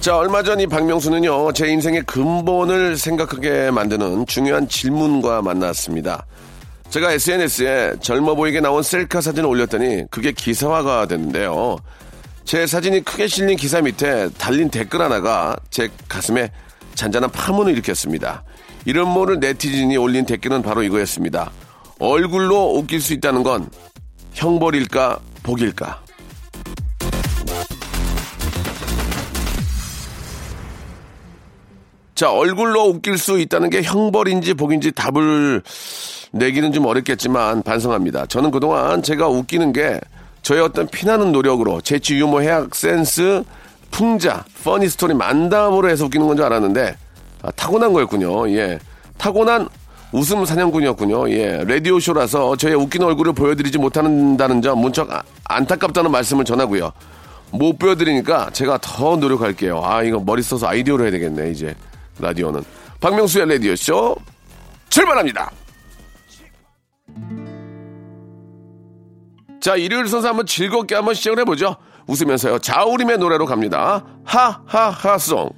자 얼마 전 이 박명수는요 제 인생의 근본을 생각하게 만드는 중요한 질문과 만났습니다 제가 SNS에 젊어 보이게 나온 셀카 사진을 올렸더니 그게 기사화가 됐는데요 제 사진이 크게 실린 기사 밑에 달린 댓글 하나가 제 가슴에 잔잔한 파문을 일으켰습니다. 이런 모를 네티즌이 올린 댓글은 바로 이거였습니다. 얼굴로 웃길 수 있다는 건 형벌일까 복일까? 자, 얼굴로 웃길 수 있다는 게 형벌인지 복인지 답을 내기는 좀 어렵겠지만 반성합니다. 저는 그동안 제가 웃기는 게 저의 어떤 피나는 노력으로 재치 유머 해학 센스 풍자 funny story 만담으로 해서 웃기는 건 줄 알았는데 아, 타고난 거였군요. 예. 타고난 웃음 사냥꾼이었군요. 예. 라디오 쇼라서 저의 웃긴 얼굴을 보여드리지 못한다는 점 무척 아- 안타깝다는 말씀을 전하고요. 못 보여드리니까 제가 더 노력할게요. 아 이거 머리 써서 아이디어로 해야 되겠네 이제 라디오는 박명수의 라디오 쇼 출발합니다. 자, 일요일 선수 한번 즐겁게 한번 시작을 해보죠. 웃으면서요. 자우림의 노래로 갑니다. 하하하송.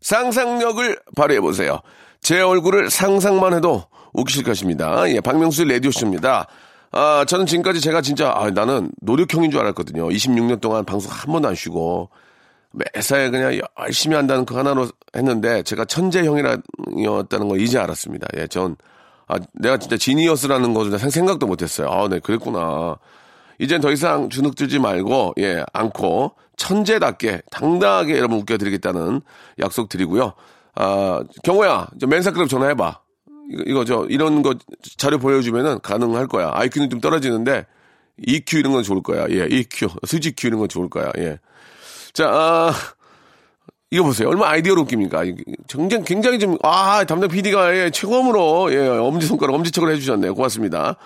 상상력을 발휘해보세요. 제 얼굴을 상상만 해도 웃기실 것입니다. 예, 박명수의 라디오쇼입니다. 아, 저는 지금까지 제가 진짜, 아, 나는 노력형인 줄 알았거든요. 26년 동안 방송 한 번도 안 쉬고, 매사에 그냥 열심히 한다는 그 하나로 했는데, 제가 천재형이었다는 걸 이제 알았습니다. 예, 전, 아, 내가 진짜 지니어스라는 것을 생각도 못 했어요. 아, 네, 그랬구나. 이젠 더 이상 주눅 들지 말고, 예, 않고, 천재답게, 당당하게 여러분 웃겨드리겠다는 약속 드리고요. 아, 경호야, 저 맨사클럽 전화해봐. 이거, 저, 이런 거 자료 보여주면은 가능할 거야. IQ는 좀 떨어지는데, EQ 이런 건 좋을 거야. 예, EQ, 수지 Q 이런 건 좋을 거야. 예. 자, 아, 이거 보세요. 얼마나 아이디어로 웃깁니까? 굉장히, 굉장히 좀, 아, 담당 PD가 예, 최고으로, 예, 엄지손가락, 엄지척을 해주셨네요. 고맙습니다.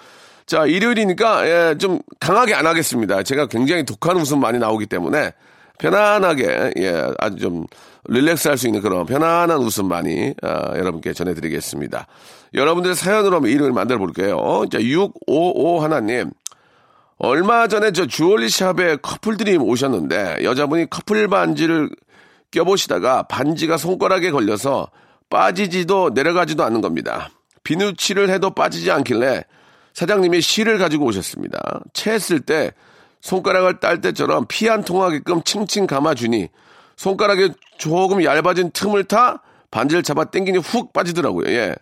자, 일요일이니까, 예, 좀 강하게 안 하겠습니다. 제가 굉장히 독한 웃음 많이 나오기 때문에, 편안하게, 예, 아주 좀, 릴렉스 할 수 있는 그런 편안한 웃음 많이, 아, 여러분께 전해드리겠습니다. 여러분들의 사연으로 한번 일요일 만들어 볼게요. 자, 655 하나님. 얼마 전에 저 주얼리 샵에 커플들이 오셨는데 여자분이 커플 반지를 껴보시다가 반지가 손가락에 걸려서 빠지지도 내려가지도 않는 겁니다. 비누칠을 해도 빠지지 않길래 사장님이 실을 가지고 오셨습니다. 채했을 때 손가락을 딸 때처럼 피 안 통하게끔 칭칭 감아주니 손가락에 조금 얇아진 틈을 타 반지를 잡아 당기니 훅 빠지더라고요. 예.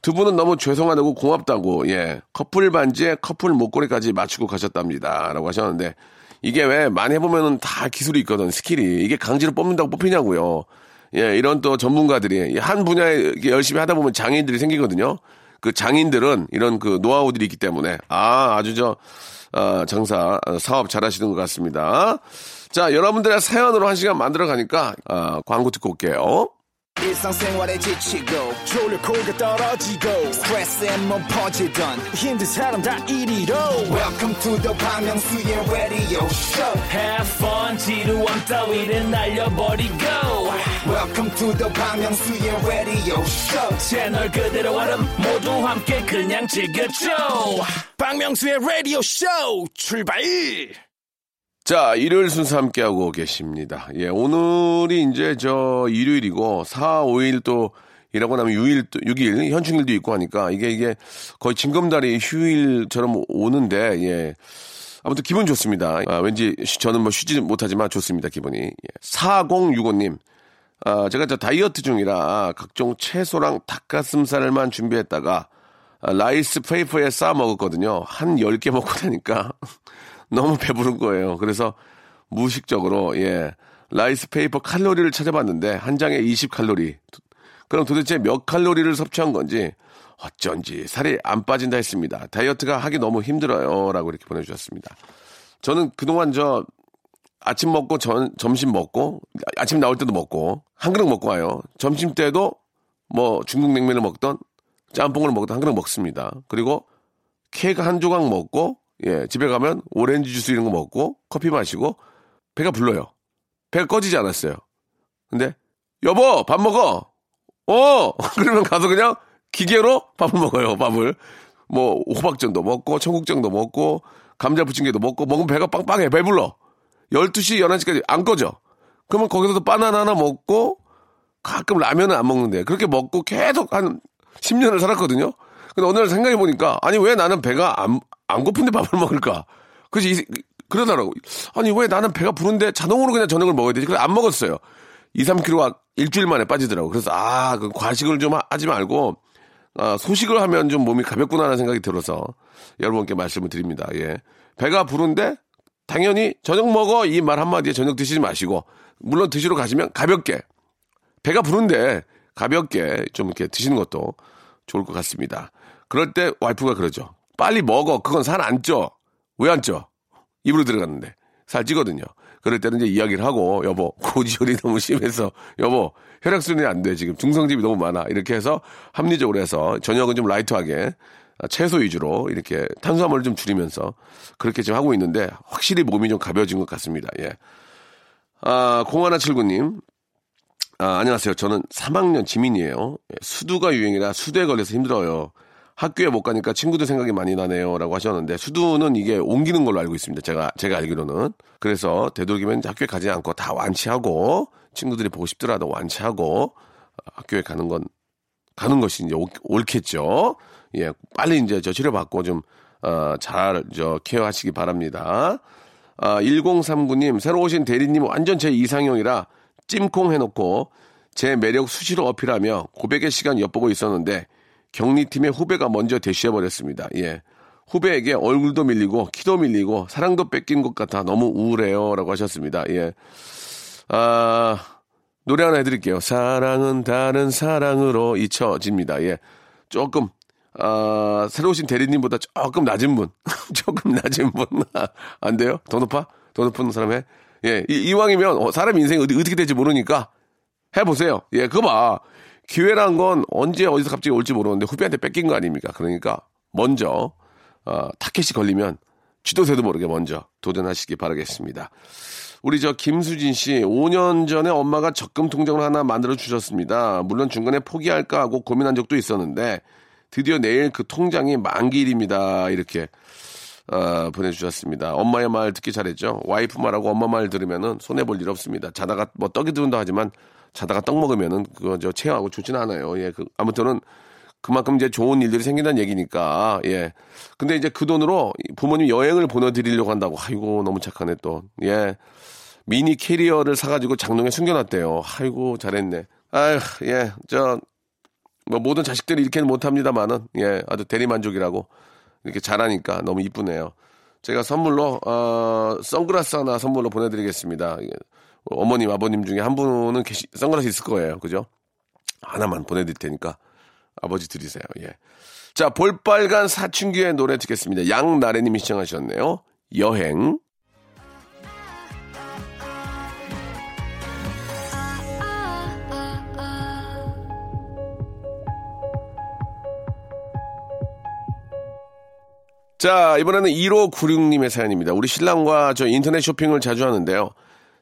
두 분은 너무 죄송하다고 고맙다고, 예. 커플 반지에 커플 목걸이까지 맞추고 가셨답니다. 라고 하셨는데, 이게 왜 많이 해보면은 다 기술이 있거든, 스킬이. 이게 강제로 뽑는다고 뽑히냐고요. 예, 이런 또 전문가들이 한 분야에 열심히 하다 보면 장인들이 생기거든요. 그 장인들은 이런 그 노하우들이 있기 때문에, 아, 아주 저, 아, 장사, 아, 사업 잘 하시는 것 같습니다. 자, 여러분들의 사연으로 한 시간 만들어 가니까, 아, 광고 듣고 올게요. 지치고, 떨어지고, 퍼지던, welcome to the Bang Myung-soo's radio show Have fun, 지루함 따위를 날려버리고. welcome to the Bang Myung-soo's radio show 채널 그대로 얼음 모두 함께 그냥 즐겨줘. 박명수의 라디오 쇼 출발 자, 일요일 순서 함께하고 계십니다. 예, 오늘이 이제 저 일요일이고, 4, 5일 또 일하고 나면 6일, 또 6일, 현충일도 있고 하니까 이게 이게 거의 징검다리 휴일처럼 오는데, 예. 아무튼 기분 좋습니다. 아, 왠지 쉬- 저는 뭐 쉬지 못하지만 좋습니다, 기분이. 예. 4065님. 아, 제가 저 다이어트 중이라 각종 채소랑 닭가슴살만 준비했다가 아, 라이스 페이퍼에 싸 먹었거든요. 한 10개 먹고 나니까 너무 배부른 거예요. 그래서 무의식적으로 예 라이스 페이퍼 칼로리를 찾아봤는데 한 장에 20 칼로리 그럼 도대체 몇 칼로리를 섭취한 건지 어쩐지 살이 안 빠진다 했습니다. 다이어트가 하기 너무 힘들어요. 라고 이렇게 보내주셨습니다. 저는 그동안 저 아침 먹고 전, 점심 먹고 아침 나올 때도 먹고 한 그릇 먹고 와요. 점심 때도 뭐 중국 냉면을 먹던 짬뽕을 먹던 한 그릇 먹습니다. 그리고 케이크 한 조각 먹고 예 집에 가면 오렌지 주스 이런 거 먹고 커피 마시고 배가 불러요. 배가 꺼지지 않았어요. 근데 여보 밥 먹어. 어 그러면 가서 그냥 기계로 밥을 먹어요. 밥을 뭐 호박전도 먹고 청국장도 먹고 감자 부침개도 먹고 먹으면 배가 빵빵해 배불러. 12시 11시까지 안 꺼져. 그러면 거기서도 바나나 하나 먹고 가끔 라면은 안 먹는데 그렇게 먹고 계속 한 10년을 살았거든요. 근데 어느 날 생각해 보니까 아니 왜 나는 배가 안, 안 고픈데 밥을 먹을까? 그지 그러더라고. 아니 왜 나는 배가 부른데 자동으로 그냥 저녁을 먹어야 되지? 그래 안 먹었어요. 2, 3kg가 일주일 만에 빠지더라고. 그래서 아, 그 과식을 좀 하지 말고 아, 소식을 하면 좀 몸이 가볍구나라는 생각이 들어서 여러분께 말씀을 드립니다. 예. 배가 부른데 당연히 저녁 먹어 이 말 한마디에 저녁 드시지 마시고 물론 드시러 가시면 가볍게 배가 부른데 가볍게 좀 이렇게 드시는 것도 좋을 것 같습니다. 그럴 때 와이프가 그러죠. 빨리 먹어. 그건 살 안 쪄. 왜 안 쪄? 입으로 들어갔는데 살 찌거든요. 그럴 때는 이제 이야기를 하고 여보 고지혈이 너무 심해서 여보 혈액순환이 안 돼 지금 중성집이 너무 많아 이렇게 해서 합리적으로 해서 저녁은 좀 라이트하게 채소 위주로 이렇게 탄수화물을 좀 줄이면서 그렇게 좀 하고 있는데 확실히 몸이 좀 가벼워진 것 같습니다. 예. 아, 0179님. 아, 안녕하세요. 저는 3학년 지민이에요. 예, 수두가 유행이라 수두에 걸려서 힘들어요. 학교에 못 가니까 친구들 생각이 많이 나네요. 라고 하셨는데, 수두는 이게 옮기는 걸로 알고 있습니다. 제가, 제가 알기로는. 그래서 되도록이면 학교에 가지 않고 다 완치하고, 친구들이 보고 싶더라도 완치하고, 학교에 가는 건, 가는 것이 이제 옳겠죠. 예, 빨리 이제 저 치료받고 좀, 어, 잘, 저, 케어하시기 바랍니다. 아, 1039님, 새로 오신 대리님 완전 제 이상형이라 찜콩 해놓고 제 매력 수시로 어필하며 고백의 시간 엿보고 있었는데 격리팀의 후배가 먼저 대시해버렸습니다. 예. 후배에게 얼굴도 밀리고 키도 밀리고 사랑도 뺏긴 것 같아 너무 우울해요. 라고 하셨습니다. 예. 아, 노래 하나 해드릴게요. 사랑은 다른 사랑으로 잊혀집니다. 예. 조금 아, 새로 오신 대리님보다 조금 낮은 분. 조금 낮은 분. 안 돼요? 더 높아? 더 높은 사람 해? 예, 이, 왕이면 어, 사람 인생이 어디, 어떻게 될지 모르니까 해보세요. 예, 그거 봐. 기회란 건 언제 어디서 갑자기 올지 모르는데 후배한테 뺏긴 거 아닙니까? 그러니까 먼저, 어, 타켓이 걸리면 쥐도새도 모르게 먼저 도전하시기 바라겠습니다. 우리 저 김수진 씨, 5년 전에 엄마가 적금 통장을 하나 만들어 주셨습니다. 물론 중간에 포기할까 하고 고민한 적도 있었는데, 드디어 내일 그 통장이 만기일입니다. 이렇게 어, 보내주셨습니다. 엄마의 말 듣기 잘했죠. 와이프 말하고 엄마 말 들으면은 손해 볼 일 없습니다. 자다가 뭐 떡이 들은다 하지만 자다가 떡 먹으면은 그거 저 체하고 좋지는 않아요. 예, 그 아무튼은 그만큼 이제 좋은 일들이 생긴다는 얘기니까 예. 근데 이제 그 돈으로 부모님 여행을 보내드리려고 한다고 아이고 너무 착하네 또 예. 미니 캐리어를 사가지고 장롱에 숨겨놨대요. 아이고 잘했네. 아휴 예저 뭐 모든 자식들이 이렇게는 못합니다만은 예 아주 대리만족이라고 이렇게 잘하니까 너무 이쁘네요. 제가 선물로 어 선글라스 하나 선물로 보내드리겠습니다. 예, 어머님 아버님 중에 한 분은 계시, 선글라스 있을 거예요, 그죠? 하나만 보내드릴 테니까 아버지 드리세요. 예. 자 볼빨간 사춘기의 노래 듣겠습니다. 양나래님이 시청하셨네요. 여행. 자, 이번에는 1596님의 사연입니다. 우리 신랑과 저 인터넷 쇼핑을 자주 하는데요.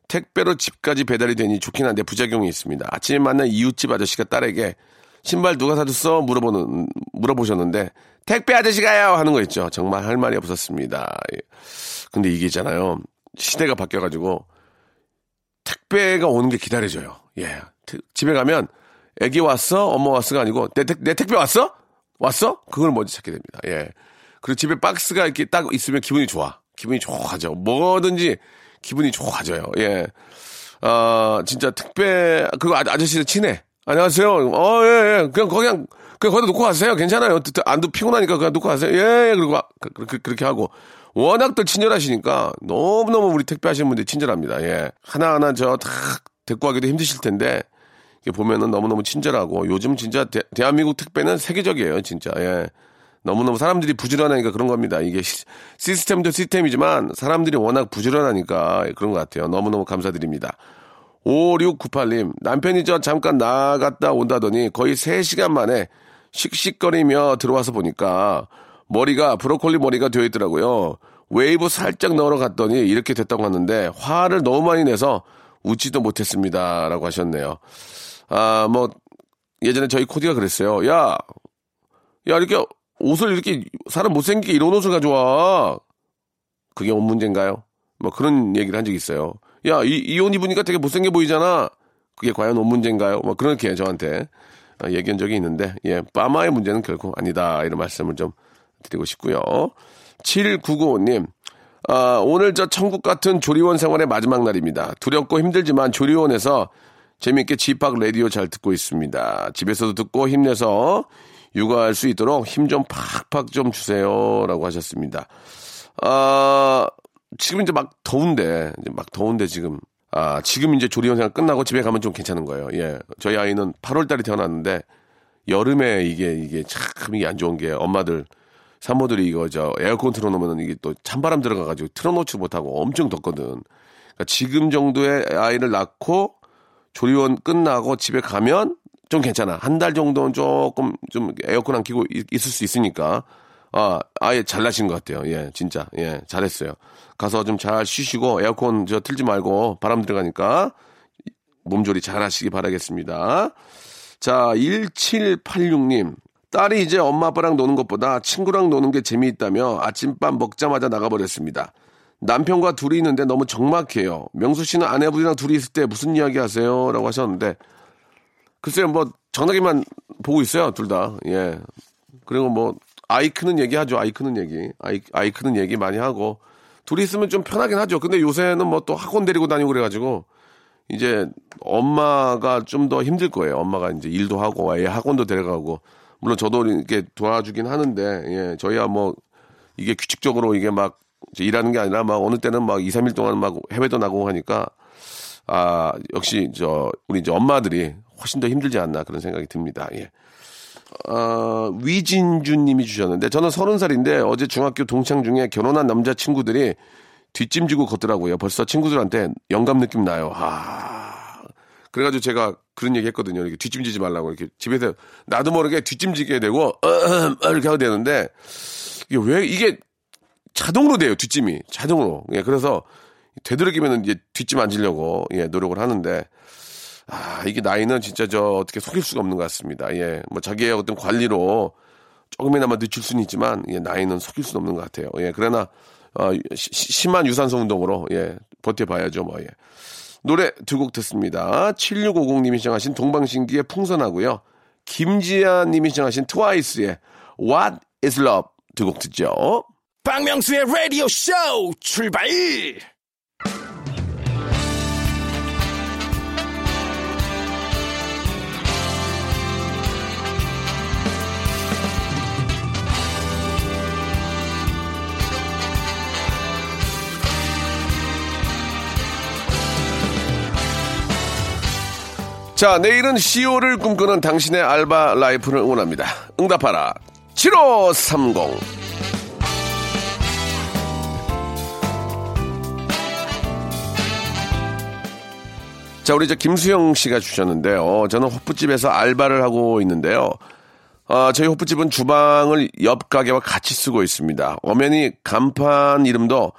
택배로 집까지 배달이 되니 좋긴 한데 부작용이 있습니다. 아침에 만난 이웃집 아저씨가 딸에게 신발 누가 사줬어? 물어보는, 물어보셨는데, 택배 아저씨가요! 하는 거 있죠. 정말 할 말이 없었습니다. 예. 근데 이게 있잖아요. 시대가 바뀌어가지고, 택배가 오는 게 기다려져요. 예. 집에 가면, 애기 왔어? 엄마 왔어가 아니고, 내, 내 택배 왔어? 왔어? 그걸 먼저 찾게 됩니다. 예. 그리고 집에 박스가 이렇게 딱 있으면 기분이 좋아. 기분이 좋아져. 뭐든지 기분이 좋아져요. 예. 아, 진짜 특배, 그리고 아, 아저씨들 친해. 안녕하세요. 어, 예, 예. 그냥, 그냥, 그냥 거기다 놓고 가세요. 괜찮아요. 안도 피곤하니까 그냥 놓고 가세요. 예, 예. 그리고, 그렇게, 그렇게 하고. 워낙들 친절하시니까 너무너무 우리 택배 하시는 분들이 친절합니다. 예. 하나하나 저 다 데리고 가기도 힘드실 텐데 보면은 너무너무 친절하고 요즘 진짜 대, 한민국 택배는 세계적이에요, 진짜. 예. 너무너무 사람들이 부지런하니까 그런 겁니다. 이게 시, 시스템도 시스템이지만 사람들이 워낙 부지런하니까 그런 것 같아요. 너무너무 감사드립니다. 5698님, 남편이 저 잠깐 나갔다 온다더니 거의 3시간 만에 씩씩거리며 들어와서 보니까 머리가 브로콜리 머리가 되어 있더라고요. 웨이브 살짝 넣으러 갔더니 이렇게 됐다고 하는데 화를 너무 많이 내서 웃지도 못했습니다. 라고 하셨네요. 아, 뭐, 예전에 저희 코디가 그랬어요. 야, 야, 이렇게 옷을 이렇게 사람 못생기게 이런 옷을 가져와. 그게 옷 문제인가요? 뭐 그런 얘기를 한 적이 있어요. 야, 이, 이옷 입으니까 되게 못생겨 보이잖아. 그게 과연 옷 문제인가요? 뭐 그렇게 저한테 아, 얘기한 적이 있는데, 예, 빠마의 문제는 결코 아니다. 이런 말씀을 좀 드리고 싶고요. 7995님, 아, 오늘 저 천국 같은 조리원 생활의 마지막 날입니다. 두렵고 힘들지만 조리원에서 재미있게 집합 라디오 잘 듣고 있습니다. 집에서도 듣고 힘내서 육아할 수 있도록 힘 좀 팍팍 좀 주세요. 라고 하셨습니다. 아, 지금 이제 막 더운데, 이제 막 더운데 지금, 아, 지금 이제 조리원 생활 끝나고 집에 가면 좀 괜찮은 거예요. 예. 저희 아이는 8월 달에 태어났는데, 여름에 이게, 이게 참 이게 안 좋은 게 엄마들, 산모들이 이거 저 에어컨 틀어놓으면 이게 또 찬바람 들어가가지고 틀어놓지 못하고 엄청 덥거든. 그러니까 지금 정도의 아이를 낳고 조리원 끝나고 집에 가면 좀 괜찮아. 한 달 정도는 조금 좀 에어컨 안 키고 있을 수 있으니까. 아, 아예 잘나신 것 같아요. 예, 진짜. 예, 잘했어요. 가서 좀 잘 쉬시고 에어컨 저 틀지 말고 바람 들어가니까 몸조리 잘 하시기 바라겠습니다. 자, 1786님. 딸이 이제 엄마 아빠랑 노는 것보다 친구랑 노는 게 재미있다며 아침밥 먹자마자 나가버렸습니다. 남편과 둘이 있는데 너무 적막해요. 명수 씨는 아내분이랑 둘이 있을 때 무슨 이야기 하세요? 라고 하셨는데, 글쎄요, 뭐, 전화기만 보고 있어요, 둘 다. 예. 그리고 뭐, 아이 크는 얘기 하죠, 아이 크는 얘기. 아이, 아이 크는 얘기 많이 하고. 둘이 있으면 좀 편하긴 하죠. 근데 요새는 뭐 또 학원 데리고 다니고 그래가지고, 이제 엄마가 좀 더 힘들 거예요. 엄마가 이제 일도 하고, 애 학원도 데려가고. 물론 저도 이렇게 도와주긴 하는데, 예, 저희야 뭐, 이게 규칙적으로 이게 막, 일하는 게 아니라 막 어느 때는 막 2, 3일 동안 막 해외도 나가고 하니까, 아, 역시 저, 우리 이제 엄마들이 훨씬 더 힘들지 않나 그런 생각이 듭니다. 예. 어, 위진주 님이 주셨는데, 저는 서른 살인데 어제 중학교 동창 중에 결혼한 남자 친구들이 뒷짐지고 걷더라고요. 벌써 친구들한테 영감 느낌 나요. 아, 그래가지고 제가 그런 얘기 했거든요. 이렇게 뒷짐지지 말라고. 이렇게 집에서 나도 모르게 뒷짐지게 되고, 어, 이렇게 하게 되는데, 이게 왜, 이게 자동으로 돼요. 뒷짐이. 자동으로. 예, 그래서 되도록이면 이제 뒷짐 앉으려고, 예, 노력을 하는데, 아, 이게 나이는 진짜 저 어떻게 속일 수가 없는 것 같습니다. 예, 뭐 자기의 어떤 관리로 조금이나마 늦출 수는 있지만, 예, 나이는 속일 수는 없는 것 같아요. 예, 그러나, 어, 시, 심한 유산소 운동으로, 예, 버텨봐야죠, 뭐, 예. 노래 두 곡 듣습니다. 7650님이 시청하신 동방신기의 풍선하고요. 김지아 님이 시청하신 트와이스의 What is Love 두 곡 듣죠. 박명수의 라디오 쇼 출발! 자, 내일은 CEO를 꿈꾸는 당신의 알바 라이프를 응원합니다. 응답하라. 7530. 자, 우리 저 김수영 씨가 주셨는데요. 저는 호프집에서 알바를 하고 있는데요. 아, 저희 호프집은 주방을 옆 가게와 같이 쓰고 있습니다. 엄연히 간판 이름도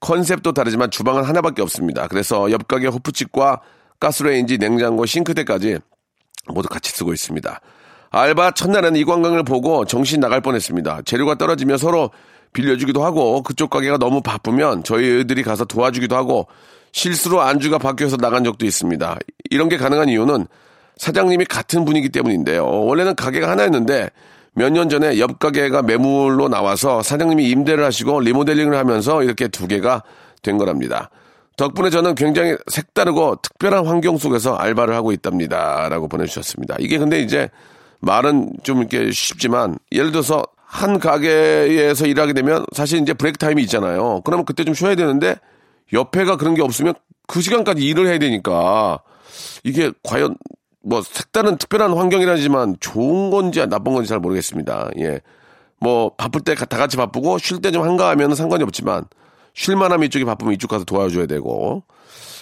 컨셉도 다르지만 주방은 하나밖에 없습니다. 그래서 옆 가게 호프집과 가스레인지, 냉장고, 싱크대까지 모두 같이 쓰고 있습니다. 알바 첫날에는 이 관광을 보고 정신 나갈 뻔했습니다. 재료가 떨어지면 서로 빌려주기도 하고 그쪽 가게가 너무 바쁘면 저희들이 가서 도와주기도 하고 실수로 안주가 바뀌어서 나간 적도 있습니다. 이런 게 가능한 이유는 사장님이 같은 분이기 때문인데요. 원래는 가게가 하나였는데 몇 년 전에 옆 가게가 매물로 나와서 사장님이 임대를 하시고 리모델링을 하면서 이렇게 두 개가 된 거랍니다. 덕분에 저는 굉장히 색다르고 특별한 환경 속에서 알바를 하고 있답니다. 라고 보내주셨습니다. 이게 근데 이제 말은 좀 이렇게 쉽지만 예를 들어서 한 가게에서 일하게 되면 사실 이제 브레이크 타임이 있잖아요. 그러면 그때 좀 쉬어야 되는데 옆에가 그런 게 없으면 그 시간까지 일을 해야 되니까 이게 과연 뭐 색다른 특별한 환경이라지만 좋은 건지 나쁜 건지 잘 모르겠습니다. 예. 뭐 바쁠 때 다 같이 바쁘고 쉴 때 좀 한가하면 상관이 없지만 쉴만하면 이쪽이 바쁘면 이쪽 가서 도와줘야 되고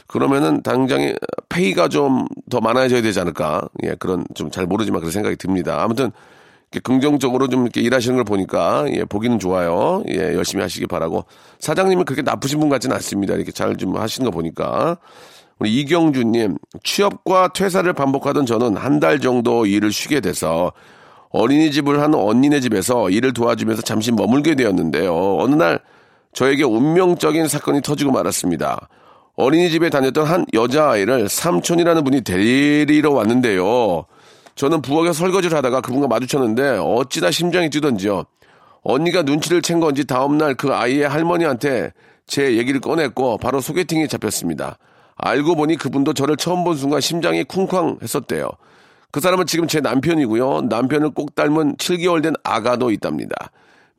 그러면은 당장에 페이가 좀 더 많아져야 되지 않을까? 예, 그런 좀 잘 모르지만 그런 생각이 듭니다. 아무튼 긍정적으로 좀 이렇게 일하시는 걸 보니까 예, 보기는 좋아요. 예, 열심히 하시기 바라고 사장님은 그렇게 나쁘신 분 같지는 않습니다. 이렇게 잘 좀 하시는 거 보니까 우리 이경주님 취업과 퇴사를 반복하던 저는 한 달 정도 일을 쉬게 돼서 어린이집을 하는 언니네 집에서 일을 도와주면서 잠시 머물게 되었는데요. 어느 날 저에게 운명적인 사건이 터지고 말았습니다. 어린이집에 다녔던 한 여자아이를 삼촌이라는 분이 데리러 왔는데요. 저는 부엌에 설거지를 하다가 그분과 마주쳤는데 어찌나 심장이 뛰던지요. 언니가 눈치를 챈 건지 다음날 그 아이의 할머니한테 제 얘기를 꺼냈고 바로 소개팅이 잡혔습니다. 알고 보니 그분도 저를 처음 본 순간 심장이 쿵쾅 했었대요. 그 사람은 지금 제 남편이고요. 남편을 꼭 닮은 7개월 된 아가도 있답니다.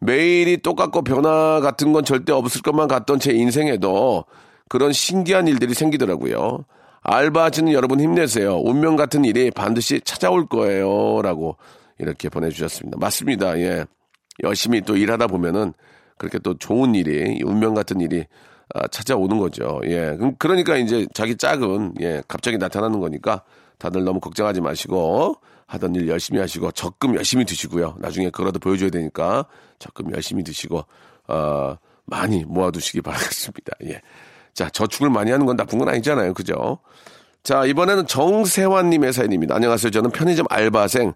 매일이 똑같고 변화 같은 건 절대 없을 것만 같던 제 인생에도 그런 신기한 일들이 생기더라고요. 알바하시는 여러분 힘내세요. 운명 같은 일이 반드시 찾아올 거예요. 라고 이렇게 보내주셨습니다. 맞습니다. 예. 열심히 또 일하다 보면은 그렇게 또 좋은 일이, 운명 같은 일이 아, 찾아오는 거죠. 예. 그러니까 이제 자기 짝은, 예, 갑자기 나타나는 거니까 다들 너무 걱정하지 마시고 하던 일 열심히 하시고 적금 열심히 드시고요. 나중에 그거라도 보여줘야 되니까 적금 열심히 드시고, 어, 많이 모아두시기 바라겠습니다. 예. 자, 저축을 많이 하는 건 나쁜 건 아니잖아요. 그죠? 자, 이번에는 정세환님의 사연입니다. 안녕하세요. 저는 편의점 알바생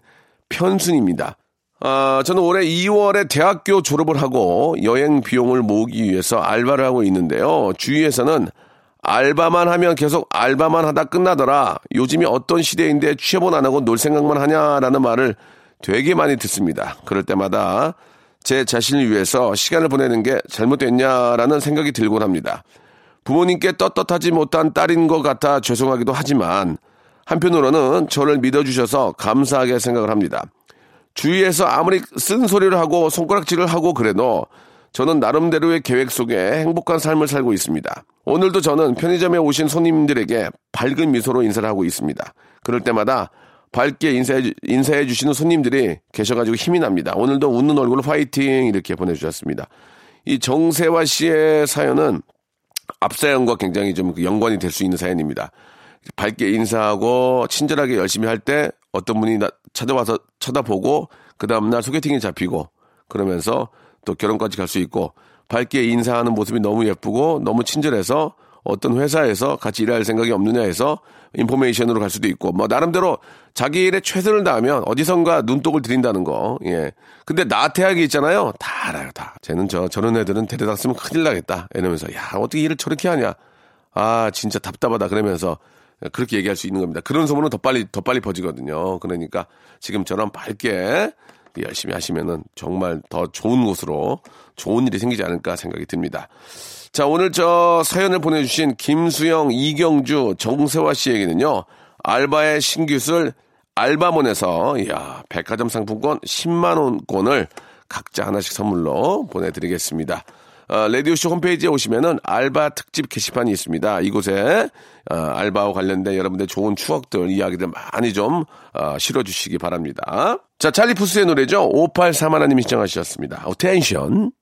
편순입니다. 아, 저는 올해 2월에 대학교 졸업을 하고 여행 비용을 모으기 위해서 알바를 하고 있는데요. 주위에서는 알바만 하면 계속 알바만 하다 끝나더라. 요즘이 어떤 시대인데 취업은 안 하고 놀 생각만 하냐라는 말을 되게 많이 듣습니다. 그럴 때마다 제 자신을 위해서 시간을 보내는 게 잘못됐냐라는 생각이 들곤 합니다. 부모님께 떳떳하지 못한 딸인 것 같아 죄송하기도 하지만 한편으로는 저를 믿어주셔서 감사하게 생각을 합니다. 주위에서 아무리 쓴소리를 하고 손가락질을 하고 그래도 저는 나름대로의 계획 속에 행복한 삶을 살고 있습니다. 오늘도 저는 편의점에 오신 손님들에게 밝은 미소로 인사를 하고 있습니다. 그럴 때마다 밝게 인사해, 인사해 주시는 손님들이 계셔가지고 힘이 납니다. 오늘도 웃는 얼굴로 화이팅 이렇게 보내주셨습니다. 이 정세화 씨의 사연은 앞사연과 굉장히 좀그 연관이 될 수 있는 사연입니다. 밝게 인사하고 친절하게 열심히 할 때 어떤 분이 나, 찾아와서 쳐다보고 그 다음날 소개팅이 잡히고 그러면서 또 결혼까지 갈 수 있고 밝게 인사하는 모습이 너무 예쁘고 너무 친절해서 어떤 회사에서 같이 일할 생각이 없느냐 해서 인포메이션으로 갈 수도 있고 뭐 나름대로 자기 일에 최선을 다하면 어디선가 눈독을 들인다는 거. 예. 근데 나태하게 있잖아요. 다 알아요, 다. 쟤는 저 저런 애들은 데려다 쓰면 큰일 나겠다. 이러면서 야 어떻게 일을 저렇게 하냐. 아 진짜 답답하다 그러면서 그렇게 얘기할 수 있는 겁니다. 그런 소문은 더 빨리 더 빨리 퍼지거든요. 그러니까 지금처럼 밝게 열심히 하시면은 정말 더 좋은 곳으로 좋은 일이 생기지 않을까 생각이 듭니다. 자, 오늘 저 사연을 보내주신 김수영, 이경주, 정세화 씨에게는요, 알바의 신기술 알바몬에서, 이야, 백화점 상품권 10만원권을 각자 하나씩 선물로 보내드리겠습니다. 어, 레디오쇼 홈페이지에 오시면은 알바 특집 게시판이 있습니다. 이곳에 어, 알바와 관련된 여러분들 좋은 추억들, 이야기들 많이 좀 어, 실어주시기 바랍니다. 자, 찰리 푸스의 노래죠. 5831님이 신청하셨습니다. Attention.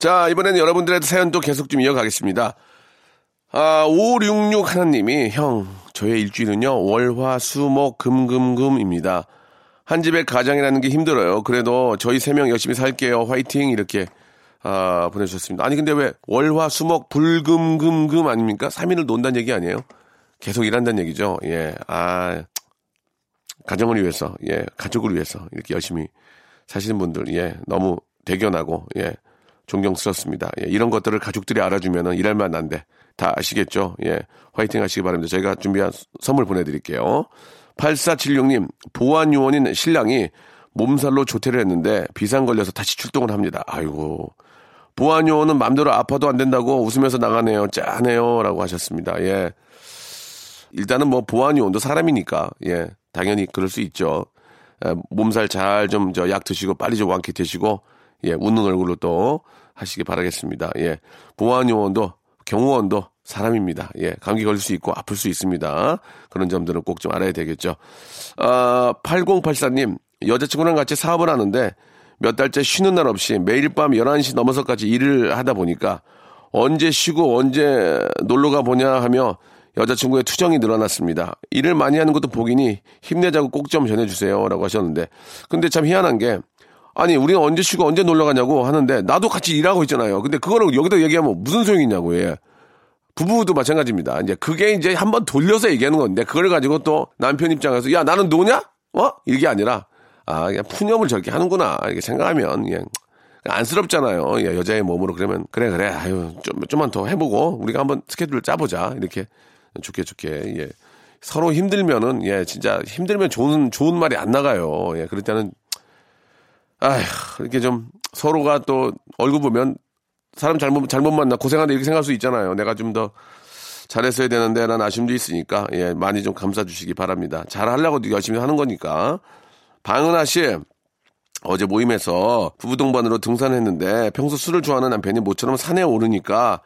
자, 이번에는 여러분들의 사연도 계속 좀 이어가겠습니다. 아, 5661님이, 형, 저의 일주일은요, 월, 화, 수, 목, 금, 금, 금입니다. 한 집에 가장이라는 게 힘들어요. 그래도 저희 세 명 열심히 살게요. 화이팅! 이렇게, 아, 보내주셨습니다. 아니, 근데 왜 월, 화, 수, 목, 불, 금, 금, 금 아닙니까? 3일을 논다는 얘기 아니에요? 계속 일한다는 얘기죠. 예, 아, 가정을 위해서, 예, 가족을 위해서 이렇게 열심히 사시는 분들, 예, 너무 대견하고, 예, 존경스럽습니다. 예, 이런 것들을 가족들이 알아주면은 일할 만한데 다 아시겠죠? 예, 화이팅 하시기 바랍니다. 저희가 준비한 선물 보내드릴게요. 8476님, 보안요원인 신랑이 몸살로 조퇴를 했는데 비상 걸려서 다시 출동을 합니다. 아이고. 보안요원은 맘대로 아파도 안 된다고 웃으면서 나가네요. 짠해요. 라고 하셨습니다. 예. 일단은 뭐 보안요원도 사람이니까, 예. 당연히 그럴 수 있죠. 예, 몸살 잘 좀 저 약 드시고 빨리 좀 완쾌 되시고 예, 웃는 얼굴로 또 하시기 바라겠습니다. 예. 보안 요원도 경호원도 사람입니다. 예, 감기 걸릴 수 있고 아플 수 있습니다. 그런 점들은 꼭 좀 알아야 되겠죠. 아, 8084님, 여자친구랑 같이 사업을 하는데 몇 달째 쉬는 날 없이 매일 밤 11시 넘어서까지 일을 하다 보니까 언제 쉬고 언제 놀러 가 보냐 하며 여자친구의 투정이 늘어났습니다. 일을 많이 하는 것도 보기니 힘내자고 꼭 좀 전해주세요. 라고 하셨는데. 근데 참 희한한 게 아니, 우리는 언제 쉬고 언제 놀러 가냐고 하는데 나도 같이 일하고 있잖아요. 근데 그거를 여기다 얘기하면 무슨 소용이 있냐고, 예. 부부도 마찬가지입니다. 이제 그게 이제 한번 돌려서 얘기하는 건데 그걸 가지고 또 남편 입장에서 야, 나는 노냐? 어? 이게 아니라 아, 그냥 푸념을 저렇게 하는구나. 이렇게 생각하면 그냥 안쓰럽잖아요. 예, 여자의 몸으로 그러면 그래 그래 아유 좀 좀만 더 해보고 우리가 한번 스케줄을 짜보자 이렇게 좋게 좋게 예 서로 힘들면은 예 진짜 힘들면 좋은 좋은 말이 안 나가요. 예 그럴 때는 아휴 이렇게 좀 서로가 또 얼굴 보면 사람 잘못 잘못 만나 고생한다 이렇게 생각할 수 있잖아요. 내가 좀 더 잘했어야 되는데 난 아쉬움도 있으니까 예 많이 좀 감싸 주시기 바랍니다. 잘하려고 열심히 하는 거니까 방은하 씨 어제 모임에서 부부 동반으로 등산했는데 평소 술을 좋아하는 남편이 모처럼 산에 오르니까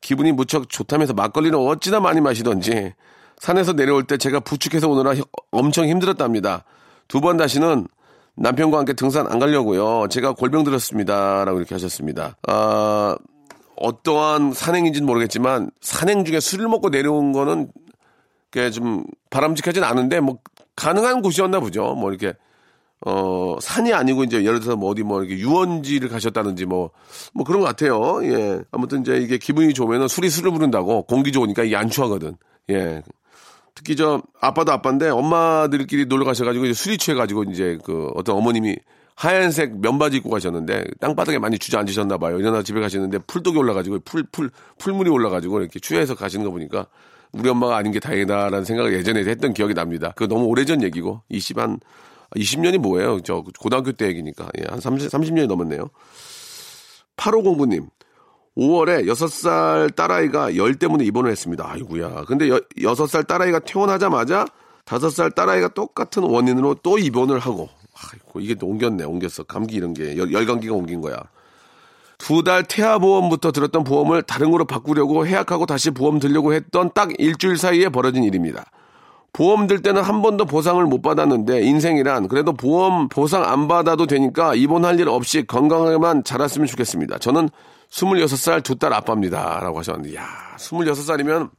기분이 무척 좋다면서 막걸리를 어찌나 많이 마시던지 산에서 내려올 때 제가 부축해서 오느라 엄청 힘들었답니다. 두 번 다시는 남편과 함께 등산 안 가려고요. 제가 골병 들었습니다. 라고 이렇게 하셨습니다. 아, 어떠한 산행인지는 모르겠지만 산행 중에 술을 먹고 내려온 거는 좀 바람직하진 않은데 뭐 가능한 곳이었나 보죠. 뭐 이렇게 어, 산이 아니고 이제 예를 들어서 뭐 어디 뭐 이렇게 유원지를 가셨다든지 뭐, 뭐 그런 것 같아요. 예. 아무튼 이제 이게 기분이 좋으면은 술이 술을 부른다고 공기 좋으니까 이게 안 추하거든. 예. 특히 저 아빠도 아빠인데 엄마들끼리 놀러 가셔가지고 이제 술이 취해가지고 이제 그 어떤 어머님이 하얀색 면바지 입고 가셨는데 땅바닥에 많이 주저앉으셨나 봐요. 일어나 집에 가시는데 풀독이 올라가지고 풀, 풀, 풀물이 올라가지고 이렇게 취해서 가시는 거 보니까 우리 엄마가 아닌 게 다행이다라는 생각을 예전에 했던 기억이 납니다. 그 너무 오래전 얘기고 20 한 20년이 뭐예요? 저 고등학교 때 얘기니까. 예, 한 30, 30년이 넘었네요. 8509님. 5월에 6살 딸아이가 열 때문에 입원을 했습니다. 아이구야. 근데 여, 6살 딸아이가 퇴원하자마자 5살 딸아이가 똑같은 원인으로 또 입원을 하고. 아이고, 이게 또 옮겼네, 옮겼어. 감기 이런 게. 열, 열감기가 옮긴 거야. 두 달 태아 보험부터 들었던 보험을 다른 거로 바꾸려고 해약하고 다시 보험 들려고 했던 딱 일주일 사이에 벌어진 일입니다. 보험 들 때는 한 번도 보상을 못 받았는데 인생이란 그래도 보험 보상 안 받아도 되니까 입원할 일 없이 건강하게만 자랐으면 좋겠습니다. 저는 26살 두 딸 아빠입니다. 라고 하셨는데, 야 26살이면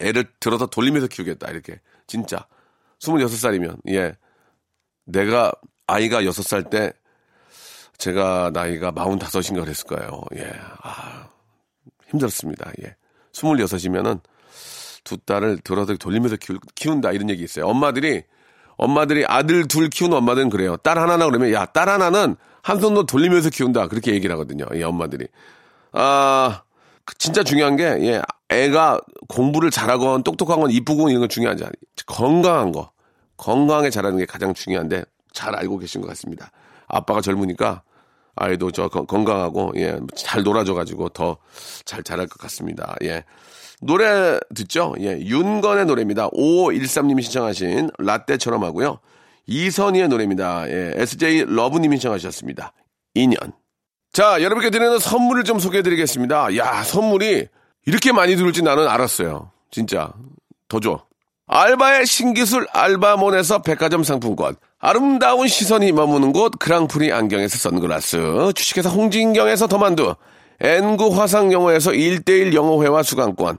애를 들어서 돌리면서 키우겠다. 이렇게. 진짜. 26살이면, 예. 내가 아이가 6살 때 제가 나이가 45인가 그랬을 거예요. 예. 아, 힘들었습니다. 예. 26이면은 두 딸을 들어서 돌리면서 키운, 다 이런 얘기 있어요. 엄마들이 엄마들이 아들 둘 키우는 엄마들은 그래요. 딸 하나나 그러면 야 딸 하나는 한 손으로 돌리면서 키운다 그렇게 얘기를 하거든요. 이 엄마들이 아 진짜 중요한 게 예, 애가 공부를 잘하건 똑똑한 건 이쁘고 이런 건 중요하지 않아요. 건강한 거 건강하게 자라는 게 가장 중요한데 잘 알고 계신 것 같습니다. 아빠가 젊으니까 아이도 저 건강하고 예, 잘 놀아줘 가지고 더 잘 자랄 것 같습니다. 예. 노래 듣죠? 예, 윤건의 노래입니다. 5513님이 신청하신 라떼처럼 하고요. 이선희의 노래입니다. 예, SJ 러브님이 신청하셨습니다. 2년. 자, 여러분께 드리는 선물을 좀 소개해 드리겠습니다. 야, 선물이 이렇게 많이 들을지 나는 알았어요. 진짜. 더 줘. 알바의 신기술 알바몬에서 백화점 상품권. 아름다운 시선이 머무는 곳 그랑프리 안경에서 선글라스. 주식회사 홍진경에서 더만두. N구 화상영어에서 1대1 영어회화 수강권.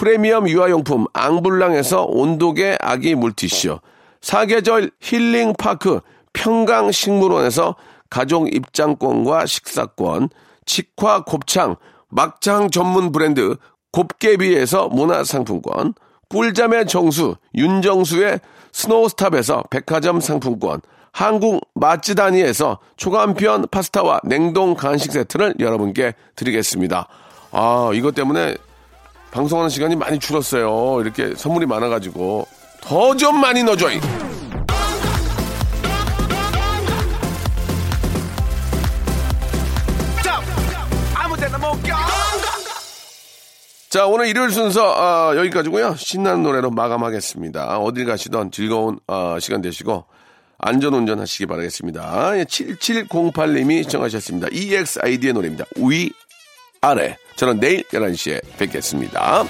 프리미엄 유아용품 앙블랑에서 온도계 아기 물티슈, 사계절 힐링파크 평강식물원에서 가족 입장권과 식사권, 직화 곱창, 막창 전문 브랜드 곱개비에서 문화상품권, 꿀잠의 정수, 윤정수의 스노우스탑에서 백화점 상품권, 한국 맛지다니에서 초간편 파스타와 냉동 간식 세트를 여러분께 드리겠습니다. 아, 이것 때문에 방송하는 시간이 많이 줄었어요. 이렇게 선물이 많아가지고. 더 좀 많이 넣어줘요. 자, 오늘 일요일 순서 아, 여기까지고요. 신나는 노래로 마감하겠습니다. 어딜 가시던 즐거운 아, 시간 되시고 안전운전 하시기 바라겠습니다. 7708님이 예, 시청하셨습니다. EXID의 노래입니다. 위, 아래. 저는 내일 11시에 뵙겠습니다.